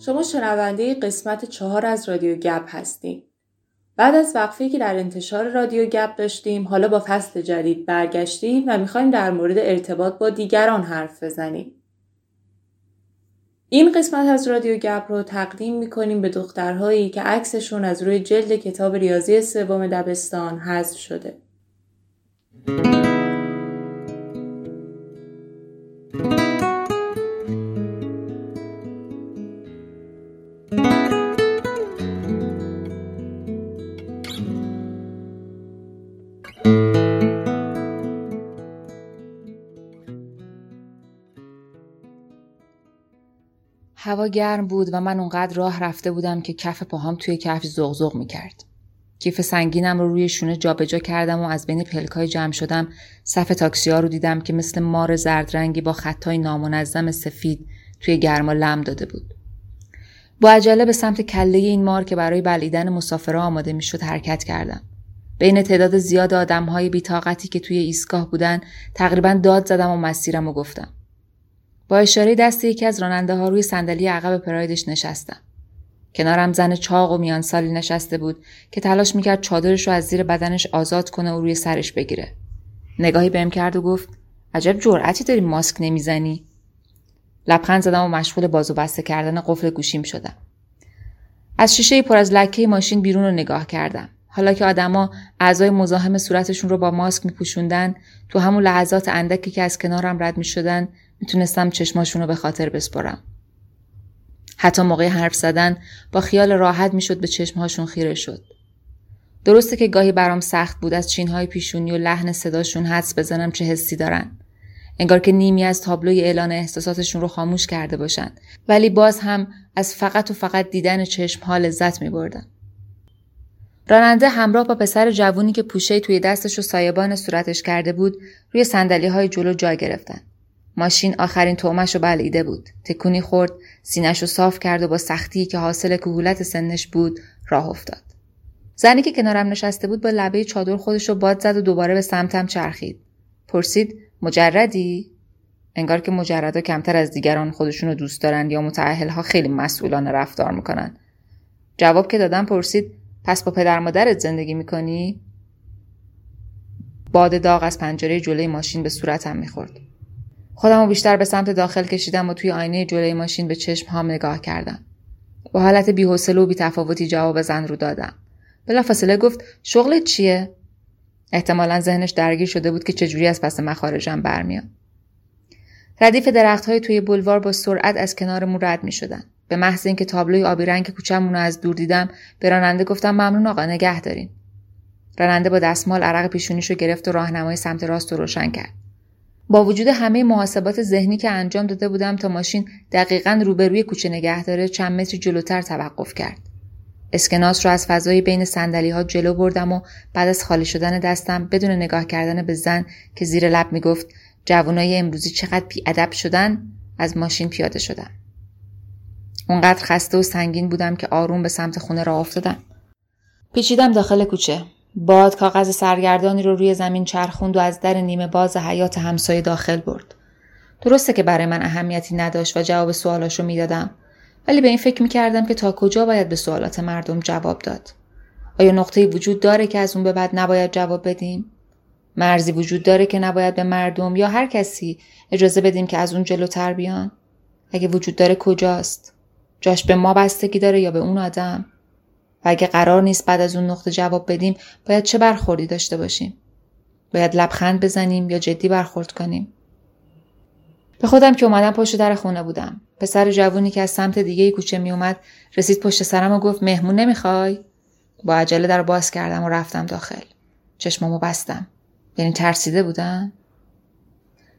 شما شنونده قسمت چهار از رادیو گپ هستیم بعد از وقفی که در انتشار رادیو گپ داشتیم حالا با فصل جدید برگشتیم و می‌خوایم در مورد ارتباط با دیگران حرف بزنیم. این قسمت از رادیو گپ رو تقدیم می‌کنیم به دخترهایی که عکسشون از روی جلد کتاب ریاضی سوم دبستان حذف شده. گرم بود و من اونقدر راه رفته بودم که کف پاهام توی کفش زغزغ می‌کرد. کیف سنگینم رو روی شونه جابجا کردم و از بین پلکای جمع شدم صف تاکسی ها رو دیدم که مثل مار زرد رنگی با خطای نامنظم سفید توی گرما لم داده بود. با عجله به سمت کله این مار که برای بلعیدن مسافرها آماده می‌شد حرکت کردم. بین تعداد زیاد آدمهای بیتاقتی که توی ایستگاه بودن تقریبا داد زدم و مسیرم و گفتم. با اشاره دست یکی از راننده ها روی صندلی عقب پرایدش نشستم. کنارم زن چاق و میان سالی نشسته بود که تلاش می‌کرد چادرش رو از زیر بدنش آزاد کنه و روی سرش بگیره. نگاهی بهم کرد و گفت عجب جرأتی داری ماسک نمی‌زنی؟ لبخند زدم و مشغول باز و بسته کردن قفل گوشیم شدم. از شیشه پر از لکه ماشین بیرون رو نگاه کردم. حالا که آدما اعضای مزاحم صورتشون رو با ماسک میپوشوندن تو همون لحظات اندکی که از کنارم رد می‌شدن می‌تونستم چشماشون رو به خاطر بسپرم. حتی موقع حرف زدن با خیال راحت می‌شد به چشمهاشون خیره شد. درسته که گاهی برام سخت بود از چینهای پیشونی و لحن صداشون حدس بزنم چه حسی دارن. انگار که نیمی از تابلوی اعلان احساساتشون رو خاموش کرده باشن ولی باز هم از فقط و فقط دیدن چشم ها لذت می بردن. راننده همراه با پسر جوونی که پوشه توی دستش و سایبان صورتش کرده بود روی سندلی های جلو جا گرفتن. ماشین آخرین تومش رو بلعیده بود. تکونی خورد، سینش رو صاف کرد و با سختی که حاصل کهولت سنش بود راه افتاد. زنی که کنارم نشسته بود با لبه چادر خودش رو باد زد و دوباره به سمتم چرخید. پرسید مجردی؟ انگار که مجردا کمتر از دیگران خودشون رو دوست دارند یا ها خیلی مسئولانه رفتار می‌کنن. جواب که دادم پرسید پس با پدر مادرت زندگی می‌کنی؟ باد داغ از پنجره جلوی ماشین به صورتم می‌خورد. خودم بیشتر به سمت داخل کشیدم و توی آینه جلوی ماشین به چشم ها نگاه کردم. با حالت بیحوصله و بیتفاوتی جواب زن رو دادم. بلافاصله گفت شغلت چیه؟ احتمالا ذهنش درگیر شده بود که چجوری از پس مخارجم برمیاد. ردیف درخت های توی بلوار با سرعت از کنارمون رد می شدن. به محض اینکه تابلوی آبی رنگ کوچمون رو از دور دیدم به راننده گفتم ممنون آقا نگه دارین. راننده با دستمال عرق پیشونیشو گرفت و راهنمای سمت راست رو روشن کرد. با وجود همه محاسبات ذهنی که انجام داده بودم تا ماشین دقیقا روبروی کوچه نگه داره چند متری جلوتر توقف کرد. اسکناس رو از فضای بین سندلی ها جلو بردم و بعد از خالی شدن دستم بدون نگاه کردن به زن که زیر لب می‌گفت جوانای امروزی چقدر ادب شدن از ماشین پیاده شدم. اونقدر خسته و سنگین بودم که آروم به سمت خونه را افتادم. پیچیدم داخل کوچه. باد کاغذ سرگردانی رو روی زمین چرخوند و از در نیمه باز حیات همسایه داخل برد. درسته که برای من اهمیتی نداشت و جواب سوالاشو می‌دادم ولی به این فکر می‌کردم که تا کجا باید به سوالات مردم جواب داد. آیا نقطه وجود داره که از اون به بعد نباید جواب بدیم؟ مرزی وجود داره که نباید به مردم یا هر کسی اجازه بدیم که از اون جلوتر بیان؟ اگه وجود داره کجاست؟ جاش به ما بستگی داره یا به اون آدم؟ و اگه قرار نیست بعد از اون نقطه جواب بدیم باید چه برخوردی داشته باشیم؟ باید لبخند بزنیم یا جدی برخورد کنیم؟ به خودم که اومدم پشت در خونه بودم. پسر جوونی که از سمت دیگه کوچه می اومد رسید پشت سرم و گفت مهمون نمی‌خوای؟ با عجله در باز کردم و رفتم داخل. چشمامو بستم. یعنی ترسیده بودم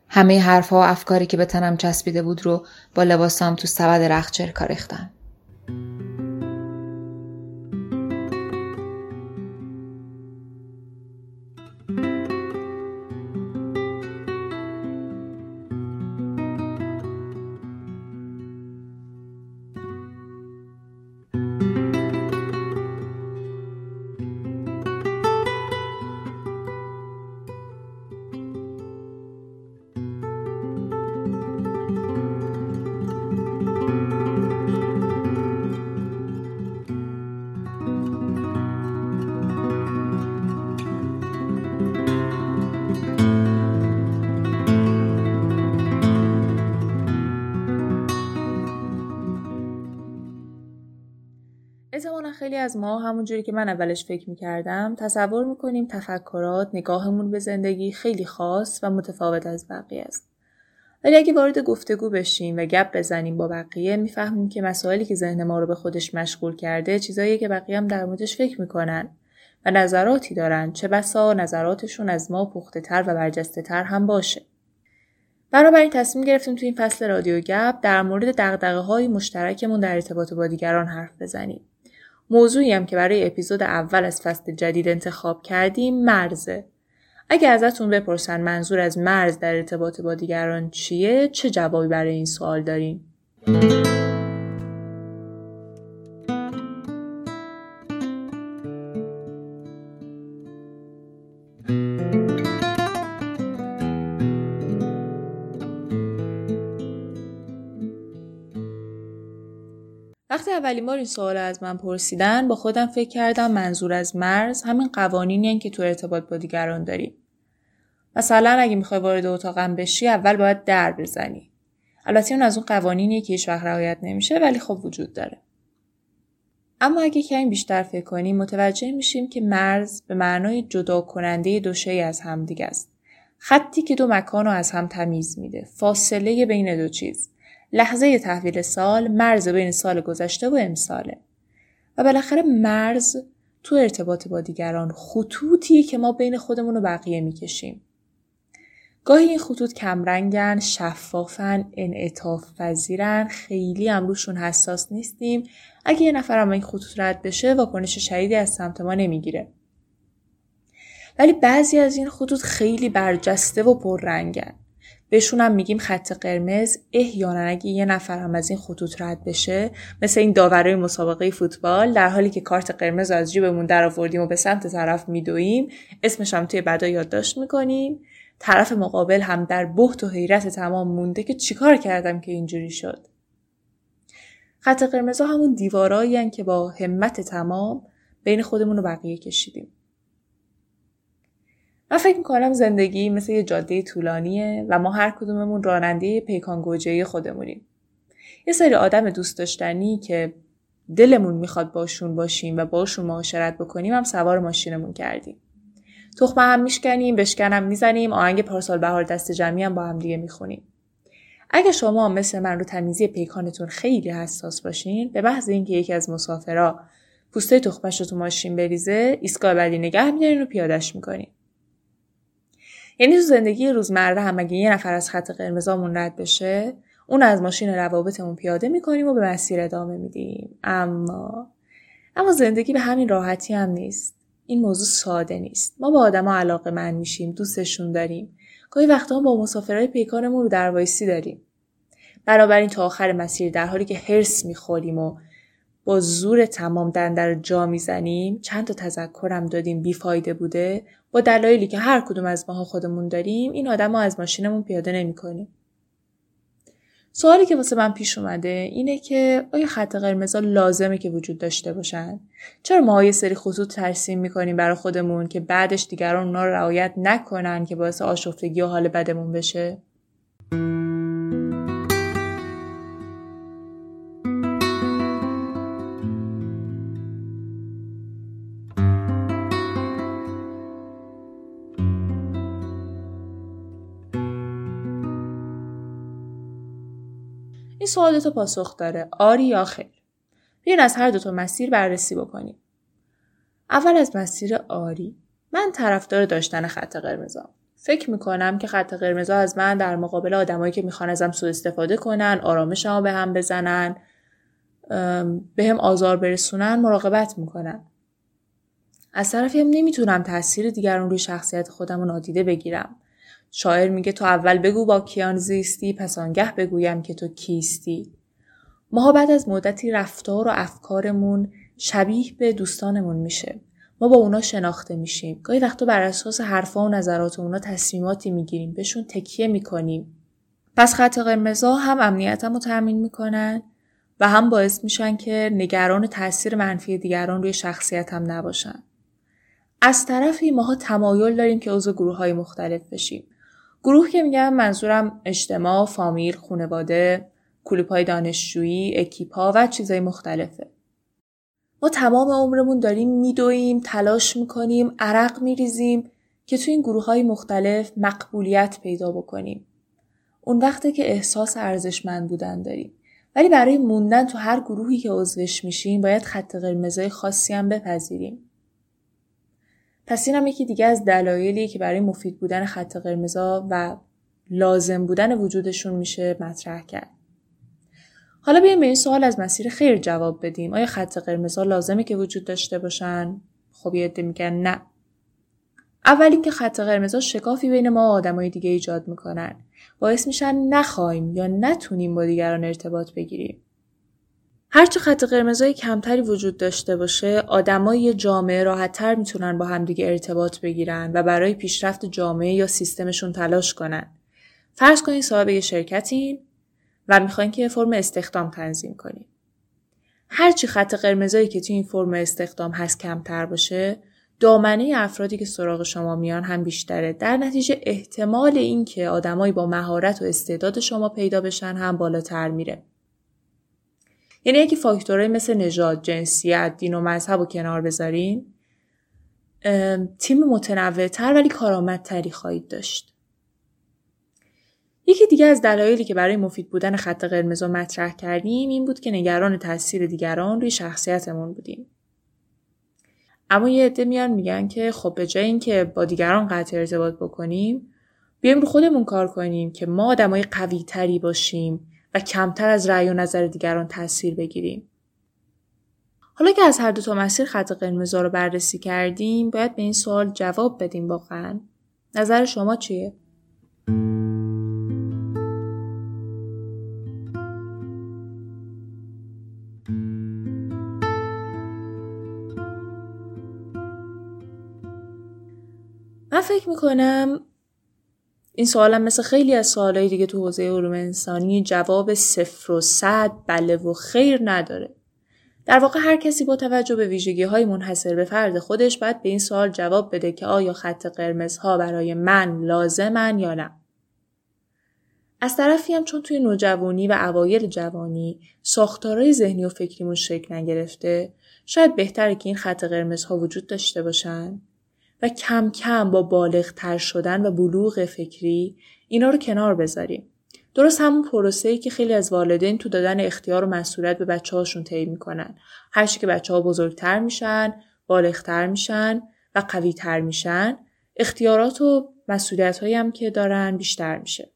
همه حرفها و افکاری که به تنم چسبیده بود رو با لباسام تو سبد رخچرکا ریختم. خیلی از ما همونجوری که من اولش فکر می‌کردم تصور می‌کنیم تفکرات نگاهمون به زندگی خیلی خاص و متفاوت از بقیه است. ولی اگه وارد گفتگو بشیم و گپ بزنیم با بقیه می‌فهمیم که مسائلی که ذهن ما رو به خودش مشغول کرده چیزایی که بقیه هم در موردش فکر می‌کنن و نظراتی دارن چه بسا نظراتشون از ما پخته تر و برجسته تر هم باشه. بنابراین تصمیم گرفتیم تو این فصل رادیو گپ در مورد دقدقه های مشترکمون در ارتباط با دیگران حرف بزنیم. موضوعی هم که برای اپیزود اول از فصل جدید انتخاب کردیم مرزه. اگه ازتون بپرسن منظور از مرز در ارتباط با دیگران چیه چه جوابی برای این سوال داریم؟ وقتی اولین بار این سوال از من پرسیدن با خودم فکر کردم منظور از مرز همین قوانینی که تو ارتباط با دیگران داریم. مثلا اگه می‌خوای وارد اتاقم بشی اول باید در بزنی. البته اون از اون قوانینیه که هیچ وقت رعایت نمیشه ولی خب وجود داره. اما اگه کمی بیشتر فکر کنیم متوجه میشیم که مرز به معنای جدا کننده دو شی از همدیگه است. خطی که دو مکان رو از هم تمیز میده. فاصله بین دو چیز. لحظه تحویل سال مرز بین سال گذشته و امساله و بالاخره مرز تو ارتباط با دیگران خطوطی که ما بین خودمون و بقیه می‌کشیم گاهی این خطوط کمرنگن، شفافن، انعطاف پذیرن، خیلی هم روشون حساس نیستیم. اگه یه نفر هم این خطوط رد بشه واکنش شدیدی از سمت ما نمی‌گیره. ولی بعضی از این خطوط خیلی برجسته و پررنگن. بهشون هم میگیم خط قرمز. احیانا اگه یه نفر هم از این خطوط رد بشه مثل این داورای مسابقه فوتبال در حالی که کارت قرمز از جیبمون در آوردیم و به سمت طرف میدویم اسمش هم توی بعدا یادداشت می‌کنیم. طرف مقابل هم در بحت و حیرت تمام مونده که چیکار کردم که اینجوری شد. خط قرمز همون دیوارایی که با همت تمام بین خودمون و بقیه کشیدیم. من فکر می‌کنم زندگی مثل یه جاده طولانیه و ما هر کدوممون راننده پیکان گوجه خودمونیم. یه سری آدم دوست داشتنی که دلمون می‌خواد باشون باشیم و باشون معاشرت بکنیم هم سوار ماشینمون کردیم. تخمه هم میشکنیم، بشکنم می‌زنیم، آهنگ پارسال بهار دست جمعی هم با هم دیگه می‌خونیم. اگه شما مثل من رو تمیزی پیکانتون خیلی حساس باشین به محض اینکه یکی از مسافرا پوسته تخمش رو تو ماشین بریزه ایستگاه بعدی نگه میدارین و پیادش می‌کنین یعنی تو زندگی روزمره هم اگه یه نفر از خط قرمزامون رد بشه اون از ماشین روابطمون پیاده می‌کنیم و به مسیر ادامه میدیم. اما اما زندگی به همین راحتی هم نیست. این موضوع ساده نیست. ما با آدما علاقه من میشیم دوستشون داریم. گاهی وقتا با مسافرهای پیکانمون رو در وایسی داریم. بنابراین تا آخر مسیر در حالی که هرس می‌خوریم و با زور تمام دندر جا می‌زنیم چند تا تذکرم دادیم بیفایده بوده. با دلایلی که هر کدوم از ماها خودمون داریم این آدم از ماشینمون پیاده نمی کنیم. سوالی که واسه من پیش اومده اینه که آیا خط قرمزا لازمه که وجود داشته باشن؟ چرا ما یه سری خطوط ترسیم می‌کنیم برای خودمون که بعدش دیگران اونا رو رعایت نکنن که باعث آشفتگی و حال بدمون بشه؟ این سوال تو پاسخ داره. آری یا خیر. بیاین از هر دوتا مسیر بررسی بکنیم. اول از مسیر آری من طرفدار داشتن خط قرمزام. فکر می‌کنم که خط قرمزا از من در مقابل آدمایی که می‌خوان ازم سوء استفاده کنن آرامشمو به هم بزنن به هم آزار برسونن مراقبت می‌کنن. از طرفی هم نمی‌تونم تاثیر دیگران روی شخصیت خودم رو نادیده بگیرم. شاعر میگه تو اول بگو با کیان زیستی پس آنگه بگویم که تو کیستی. ما بعد از مدتی رفتار و افکارمون شبیه به دوستانمون میشه. ما با اونا شناخته میشیم. گاهی وقتا بر اساس حرفا و نظرات اونا تصمیماتی می‌گیریم. بهشون تکیه می‌کنیم. پس خط قرمزا هم امنیتم رو تأمین می‌کنن و هم باعث میشن که نگران تاثیر منفی دیگران روی شخصیتم نباشن. از طرفی ماها تمایل داریم که عضو گروه های مختلف بشیم. گروه که میگم منظورم اجتماع، فامیل، خانواده، کلوپ های دانشجویی، اکیپا و چیزهای مختلفه. ما تمام عمرمون داریم میدویم، تلاش می‌کنیم، عرق میریزیم که تو این گروه های مختلف مقبولیت پیدا بکنیم. اون وقته که احساس ارزشمند بودن داریم. ولی برای موندن تو هر گروهی که عضوش میشیم باید خط قرمزای خاصی هم بپذیریم. پس این هم یکی دیگه از دلایلی که برای مفید بودن خط قرمزا و لازم بودن وجودشون میشه مطرح کرد. حالا بیایم به این سوال از مسیر خیر جواب بدیم. آیا خط قرمزا لازمه که وجود داشته باشن؟ خب یه عده میگن نه. اول اینکه خط قرمزا شکافی بین ما و آدمای دیگه ایجاد می‌کنن. باعث میشن نخوایم یا نتونیم با دیگران ارتباط بگیریم. هرچه خط قرمزای کمتری وجود داشته باشه آدمای جامعه راحتتر می‌تونن با همدیگه ارتباط بگیرن و برای پیشرفت جامعه یا سیستمشون تلاش کنن. فرض کنید صاحب یه شرکتین و می‌خواین که فرم استخدام تنظیم کنید هرچی خط قرمزایی که توی این فرم استخدام هست کمتر باشه دامنه افرادی که سراغ شما میان هم بیشتره. در نتیجه احتمال اینکه آدمایی با مهارت و استعداد شما پیدا بشن هم بالاتر میره. یعنی اگه فاکتورهای مثل نژاد جنسیت دین و مذهب رو کنار بذارین تیم متنوعتر ولی کارآمدتری خواهید داشت. یکی دیگه از دلایلی که برای مفید بودن خط قرمز رو مطرح کردیم این بود که نگران تاثیر دیگران روی شخصیتمون بودیم. اما یه عده میان میگن که خب به جای اینکه با دیگران قطع ارتباط بکنیم بیایم رو خودمون کار کنیم که ما آدمای قوی تری باشیم و کمتر از رأی و نظر دیگران تاثیر بگیریم. حالا که از هر دو تا مسیر خط قرمزا رو بررسی کردیم باید به این سوال جواب بدیم واقعا نظر شما چیه من فکر می‌کنم این سوالم مثل خیلی از سوالهای دیگه تو حوزه علوم انسانی جواب صفر و صد بله و خیر نداره. در واقع هر کسی با توجه به ویژگی های منحصر به فرد خودش باید به این سوال جواب بده که آیا خط قرمزها برای من لازمن یا نه. از طرفی هم چون توی نوجوانی و اوایل جوانی ساختارهای ذهنی و فکریمون شکل نگرفته شاید بهتره که این خط قرمزها وجود داشته باشن و کم کم با بالغ تر شدن و بلوغ فکری اینا رو کنار بذاریم. درست همون پروسه ای که خیلی از والدین تو دادن اختیار و مسئولیت به بچه هاشون طی می‌کنن. هر که بچه ها بزرگتر میشن، بالغتر میشن و قوی تر میشن، اختیارات و مسئولیت هم که دارن بیشتر میشه.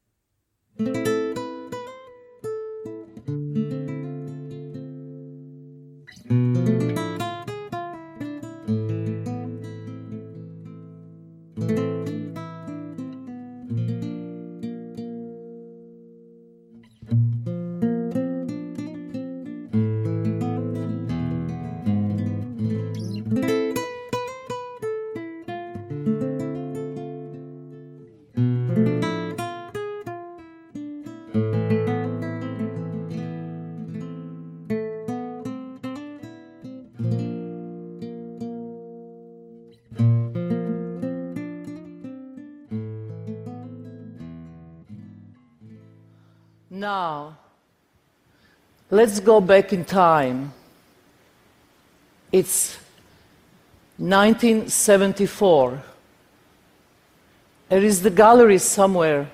let's go back in time. It's 1974. There is the gallery somewhere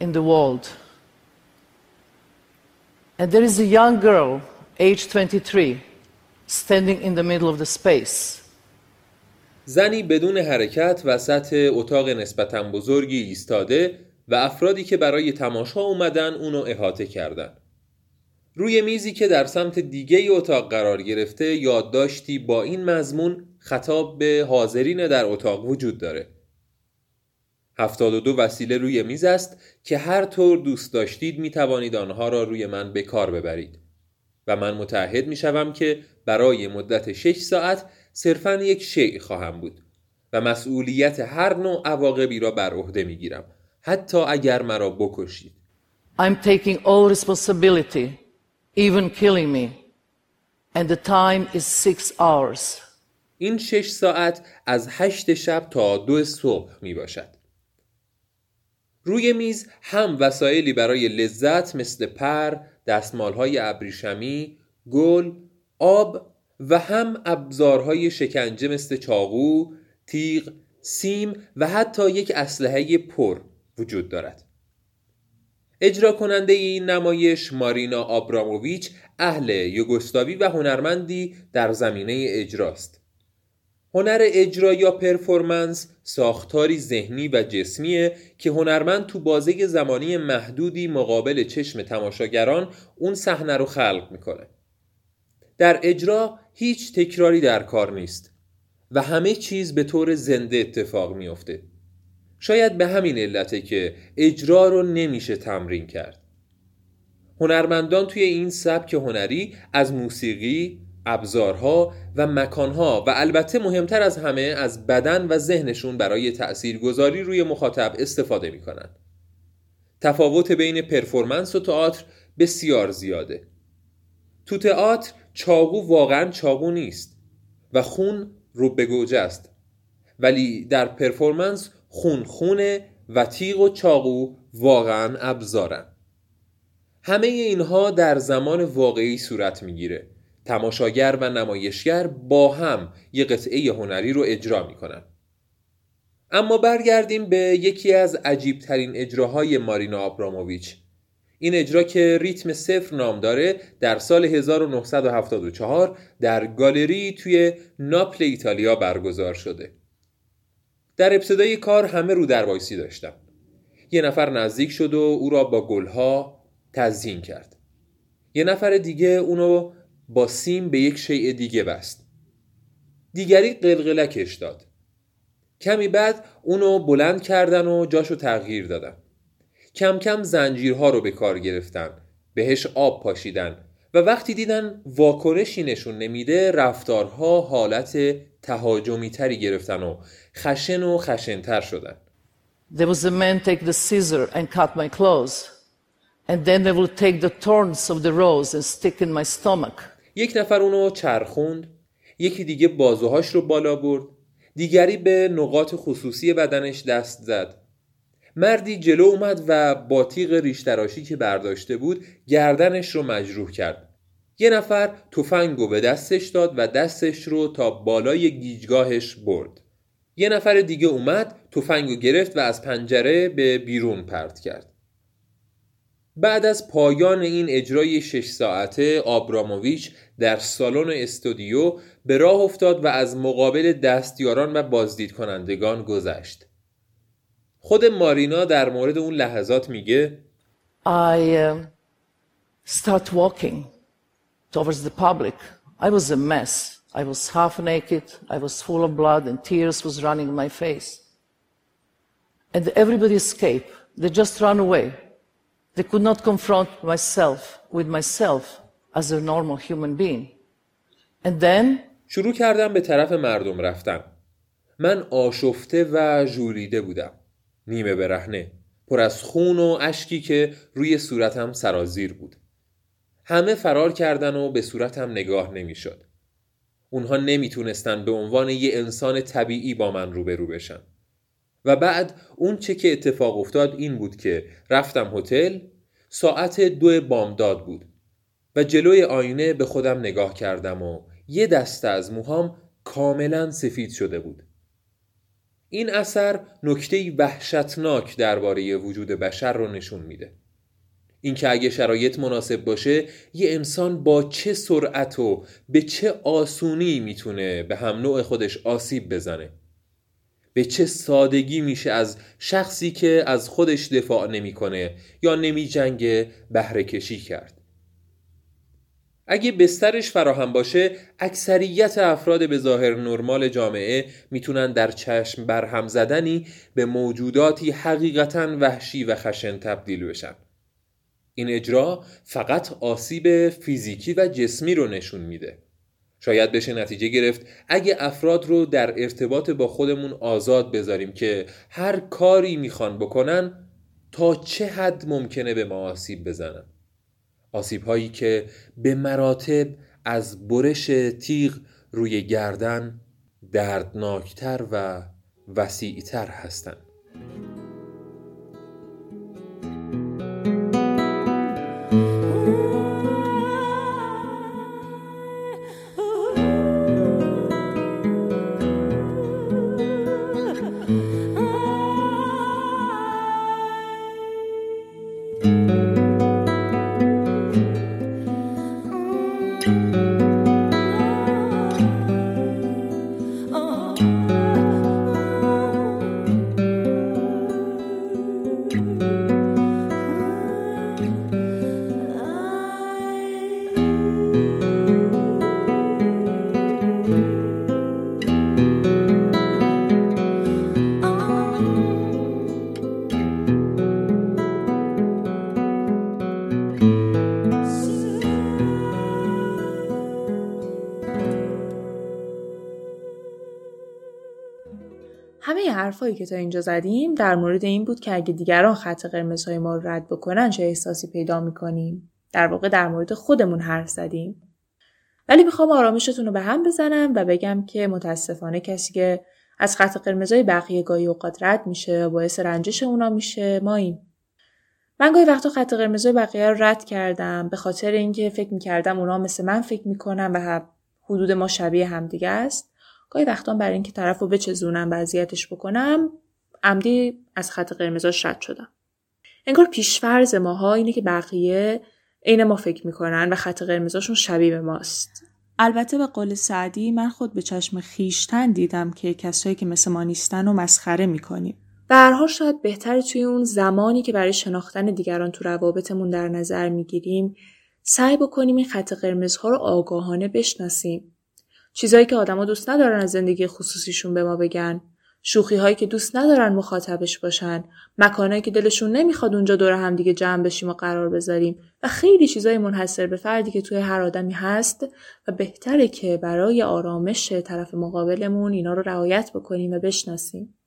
in the world. And there is a young girl, age 23, standing in the middle of the space. زنی بدون حرکت وسط اتاق نسبتا بزرگی ایستاده و افرادی که برای تماشا اومدن اونو احاطه کردن. روی میزی که در سمت دیگه اتاق قرار گرفته یادداشتی با این مضمون خطاب به حاضرین در اتاق وجود داره. 72 وسیله روی میز است که هر طور دوست داشتید می توانید آنها را روی من به کار ببرید و من متعهد می شوم که برای مدت 6 ساعت صرفا یک شیء خواهم بود و مسئولیت هر نوع عواقبی را بر عهده می گیرم حتی اگر مرا بکشید I'm taking all responsibility, even killing me. And the time is six hours. این شش ساعت از هشت شب تا دو صبح می باشد. روی میز هم وسایلی برای لذت مثل پر، دستمالهای ابریشمی، گل، آب و هم ابزارهای شکنجه مثل چاقو، تیغ، سیم و حتی یک اسلحه پر وجود دارد. اجرا کننده این نمایش مارینا آبراموویچ اهل یوگسلاوی و هنرمندی در زمینه اجراست. هنر اجرا یا پرفورمنس ساختاری ذهنی و جسمیه که هنرمند تو بازه زمانی محدودی مقابل چشم تماشاگران اون صحنه رو خلق می‌کنه. در اجرا هیچ تکراری در کار نیست و همه چیز به طور زنده اتفاق میافته. شاید به همین علته که اجرا رو نمیشه تمرین کرد. هنرمندان توی این سبک هنری از موسیقی، ابزارها و مکانها و البته مهمتر از همه از بدن و ذهنشون برای تأثیرگذاری روی مخاطب استفاده می‌کنن. تفاوت بین پرفورمنس و تئاتر بسیار زیاده. تو تئاتر چاقو واقعا چاقو نیست و خون رو به است ولی در پرفورمنس خون خونه و تیغ و چاقو واقعا ابزارن. همه اینها در زمان واقعی صورت می‌گیره. تماشاگر و نمایشگر با هم یه قطعه هنری رو اجرا می‌کنن. اما برگردیم به یکی از عجیبترین اجراهای مارینا آبراموویچ این اجرا که ریتم صفر نام داره در سال 1974 در گالری توی ناپل ایتالیا برگزار شده. در ابتدای کار همه رو در وایسی داشتم. یه نفر نزدیک شد و او را با گلها تزیین کرد. یه نفر دیگه اونو با سیم به یک شیء دیگه بست. دیگری قلقلکش داد. کمی بعد اونو بلند کردن و جاشو تغییر دادن. کم کم زنجیرها رو به کار گرفتن بهش آب پاشیدن و وقتی دیدن واکنشی نشون نمیده رفتارها حالت تهاجمی تری گرفتن و خشن و خشنتر شدن There was a man take the scissor and cut my clothes. And then they will take the thorns of the rose and stick in my stomach. یک نفر اونو چرخوند یکی دیگه بازوهاش رو بالا برد دیگری به نقاط خصوصی بدنش دست زد مردی جلو اومد و با تیغ ریشتراشی که برداشته بود گردنش رو مجروح کرد یه نفر تفنگو به دستش داد و دستش رو تا بالای گیجگاهش برد. یه نفر دیگه اومد تفنگو گرفت و از پنجره به بیرون پرت کرد. بعد از پایان این اجرای شش ساعته آبراموویچ در سالن استودیو به راه افتاد و از مقابل دستیاران و بازدید کنندگان گذشت. خود مارینا در مورد اون لحظات میگه I um, start walking. towards the public. I was a mess. I was half naked. I was full of blood and tears was running in my face. And everybody escaped. They just ran away. They could not confront myself with myself as a normal human being. And then شروع کردم به طرف مردم رفتن من آشفته و ژولیده بودم نیمه برهنه پر از خون و اشکی که روی صورتم سرازیر بود همه فرار کردن و به صورتم نگاه نمی‌شد. اونها نمی‌تونستن به عنوان یه انسان طبیعی با من روبرو بشن. و بعد اون چه که اتفاق افتاد این بود که رفتم هتل ساعت دو بامداد بود و جلوی آینه به خودم نگاه کردم و یه دسته از موهام کاملا سفید شده بود. این اثر نکته وحشتناک درباره وجود بشر رو نشون میده. اینکه اگه شرایط مناسب باشه یه انسان با چه سرعت و به چه آسونی می‌تونه به هم نوع خودش آسیب بزنه؟ به چه سادگی میشه از شخصی که از خودش دفاع نمی‌کنه یا نمی جنگ بهره کشی کرد؟ اگه بسترش فراهم باشه اکثریت افراد به ظاهر نرمال جامعه می‌تونن در چشم برهم زدنی به موجوداتی حقیقتا وحشی و خشن تبدیل بشن. این اجرا فقط آسیب فیزیکی و جسمی رو نشون میده شاید بشه نتیجه گرفت اگه افراد رو در ارتباط با خودمون آزاد بذاریم که هر کاری می‌خوان بکنن تا چه حد ممکنه به ما آسیب بزنن آسیب هایی که به مراتب از برش تیغ روی گردن دردناکتر و وسیعتر هستند. حرفایی که تا اینجا زدیم در مورد این بود که اگه دیگران خط قرمزهای ما رو رد بکنن چه احساسی پیدا می‌کنیم؟ در واقع در مورد خودمون حرف زدیم. ولی می‌خوام آرامشتون رو به هم بزنم و بگم که متاسفانه کسی که از خط قرمزهای بقیه گاهی اوقات رد میشه و باعث رنجش اونا میشه ماییم. من گاهی وقتا خط قرمزهای بقیه رو رد کردم به خاطر اینکه فکر می‌کردم اونا مثل من فکر می‌کنن و حدود ما شبیه همدیگه است. گاهی وقتا برای اینکه طرف رو بچزونم و اذیتش بکنم عمدی از خط قرمزاش رد شدم. انگار پیشفرز ماها اینه که بقیه عین ما فکر می‌کنن و خط قرمزاشون شبیه به ماست. البته به قول سعدی من خود به چشم خیشتن دیدم که کسایی که مثل ما نیستن و مسخره می‌کنیم. به هر شاید بهتر توی اون زمانی که برای شناختن دیگران تو روابطمون در نظر می‌گیریم سعی بکنیم این خط قرمزها رو آگاهانه بشناسیم. چیزهایی که آدما دوست ندارن از زندگی خصوصیشون به ما بگن. شوخی هایی که دوست ندارن مخاطبش باشن. مکانهایی که دلشون نمی‌خواد اونجا دور هم دیگه جمع بشیم و قرار بذاریم. و خیلی چیزای منحصر به فردی که توی هر آدمی هست و بهتره که برای آرامش طرف مقابلمون اینا رو رعایت بکنیم و بشناسیم.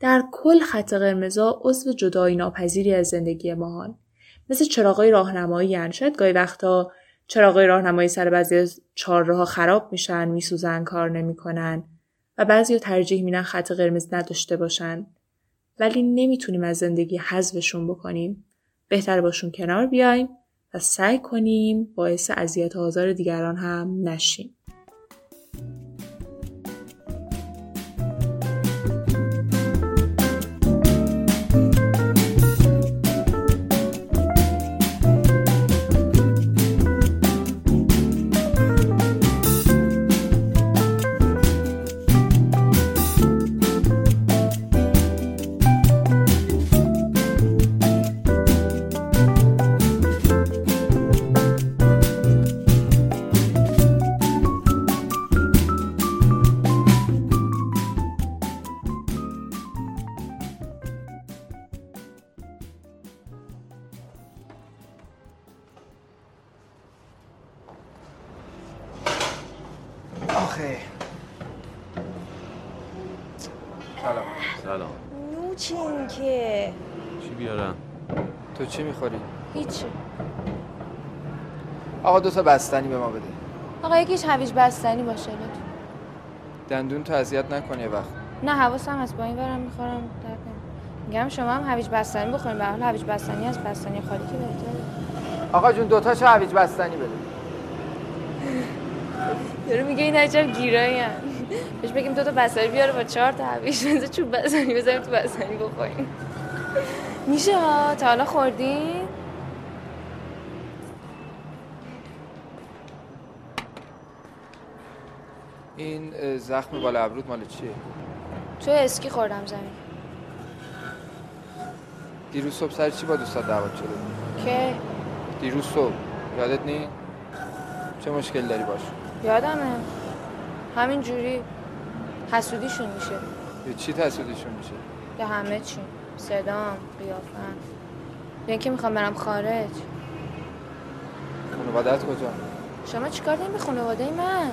در کل خط قرمزا عضو جدایی ناپذیری از زندگی ماهان. مثل چراغای راهنمایی شاید گاهی وقتا چراغای راهنمایی سر بعضی چهارراه خراب میشن میسوزن کار نمی‌کنن و بعضی ترجیح میدن خط قرمز نداشته باشن. ولی نمی‌تونیم از زندگی حذفشون بکنیم. بهتر باشون کنار بیایم و سعی کنیم باعث اذیت و آزار دیگران هم نشیم. آقا دو تا بستنی به ما بده. آقا یکیش هویج بستنی باشه لطفا. دندون تو اذیت نکنی وقت. نه حواسم از با این برم می‌خورم میگم شما هم هویج بستنی بخورین. به حال هویج بستنی از بستنی خالی که بهتره. آقا جون دوتا چه هویج بستنی بده. داره میگه این عجب گیرایی هم بهش بگیم دو تا بستنی بیاره با چهار تا هویج. بزن چوب بستنی بزنیم تو بستنی بخوریم. میشه ها تا حالا خوردین؟ این زخم بالا ابرود مال چیه؟ تو اسکی خوردم زمین. دیروز صبح سر چی با دوستات دعوت شده؟ که؟ دیروز صبح. یادت نی؟ چه مشکل داری باش؟ یادمه. همین جوری حسودیشون میشه. به چی تحصیلشون میشه؟ به همه چی. صدام قیافم. یا اینکه می‌خوام برم خارج. خانوادت کجا؟ شما چیکار دارین به خانواده من؟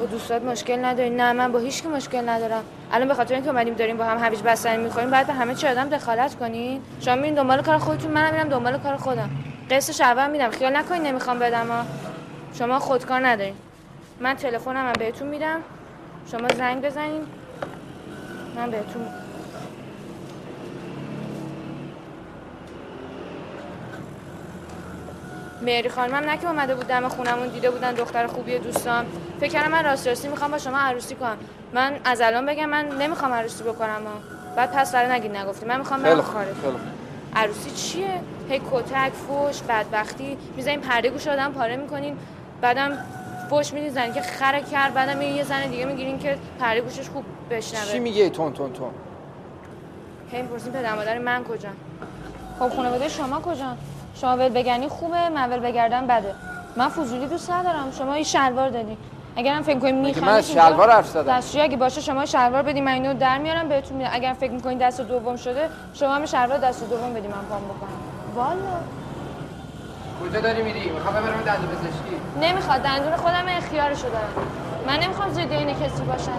با دوستات مشکل نداری نه من با هیچ کی مشکل ندارم. الان به خاطر اینکه اومدیم داریم با هم هویج بستنی می‌خوریم بعد به همه چی آدم دخالت کنین. شما میرین دنبال کار خودتون منم میرم دنبال کار خودم. قسطش اول میدم. خیال نکنین نمی‌خوام بدم ها. شما خودکار ندارین. من تلفنم بهتون میدم. شما زنگ بزنین. من بهتون مهری خانمم نه که اومده بود دم خونمون دیده بودن دختر خوبی دوستان. فکر کردم من راست راستی می‌خوام با شما عروسی کنم. من از الان بگم من نمی‌خوام عروسی بکنم ها. بعد پس فرا نگید نگفتی من می‌خوام برم خارج. عروسی چیه؟ هی کتک فوش بدبختی. می‌زنین پرده گوش آدم پاره می‌کنین. بعدم فوش میدین زنی که خره کرد بعدم میرین یه زن دیگه می‌گیرین که پرده گوشش خوب چی بشنوه میگه تون تون تون؟ هی می‌پرسین پدر مادر من کجا خب خانواده شما کجا شما ول بگنی خوبه من ول بگردم بده. من فضولی دوست ندارم. شما این شلوار دادی. اگرم فکر کنید مگه میخندید من شلوار حرف زدم؟ دستشویی اگه باشه شما شلوار بدین من اینو در میارم بهتون میدم. اگر فکر می‌کنید دست دوم شده شما هم شلوار دست دوم بدین من پام بکنم. والا. کجا داری میری؟ می‌خوام ببرم دندون پزشکی. نمی‌خواد. دندون خودم اختیارشو دارم. من نمی‌خوام زیر دین کسی باشم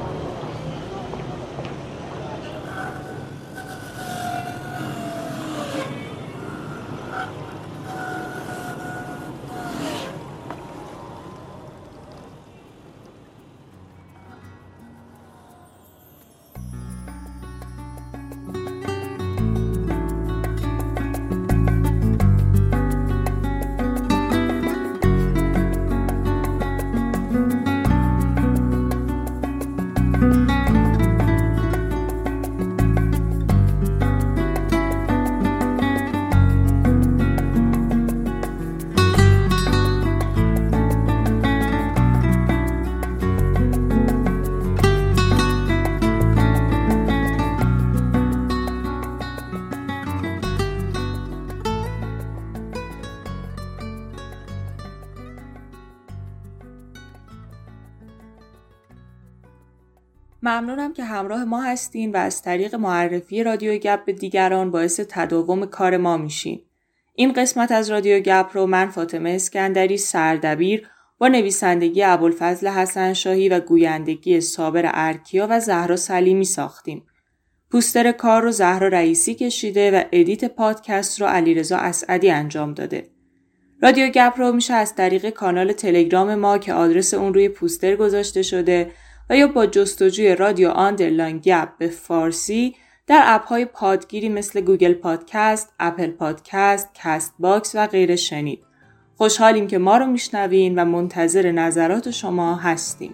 ممنونم که همراه ما هستین و از طریق معرفی رادیو گپ به دیگران باعث تداوم کار ما میشین. این قسمت از رادیو گپ رو من فاطمه اسکندری سردبیر با نویسندگی ابوالفضل حسن شاهی و گویندگی صابر ارکیا و زهرا سلیمی ساختیم. پوستر کار رو زهرا رئیسی کشیده و edit پادکست رو علیرضا اسعدی انجام داده. رادیو گپ رو میشه از طریق کانال تلگرام ما که آدرس اون روی پوستر گذاشته شده و یا با جستجوی رادیو underline گپ به فارسی در اپهای پادگیر مثل Google Podcast، Apple Podcast، Castbox و غیره شنید. خوشحالیم که ما رو میشنوین و منتظر نظرات شما هستیم.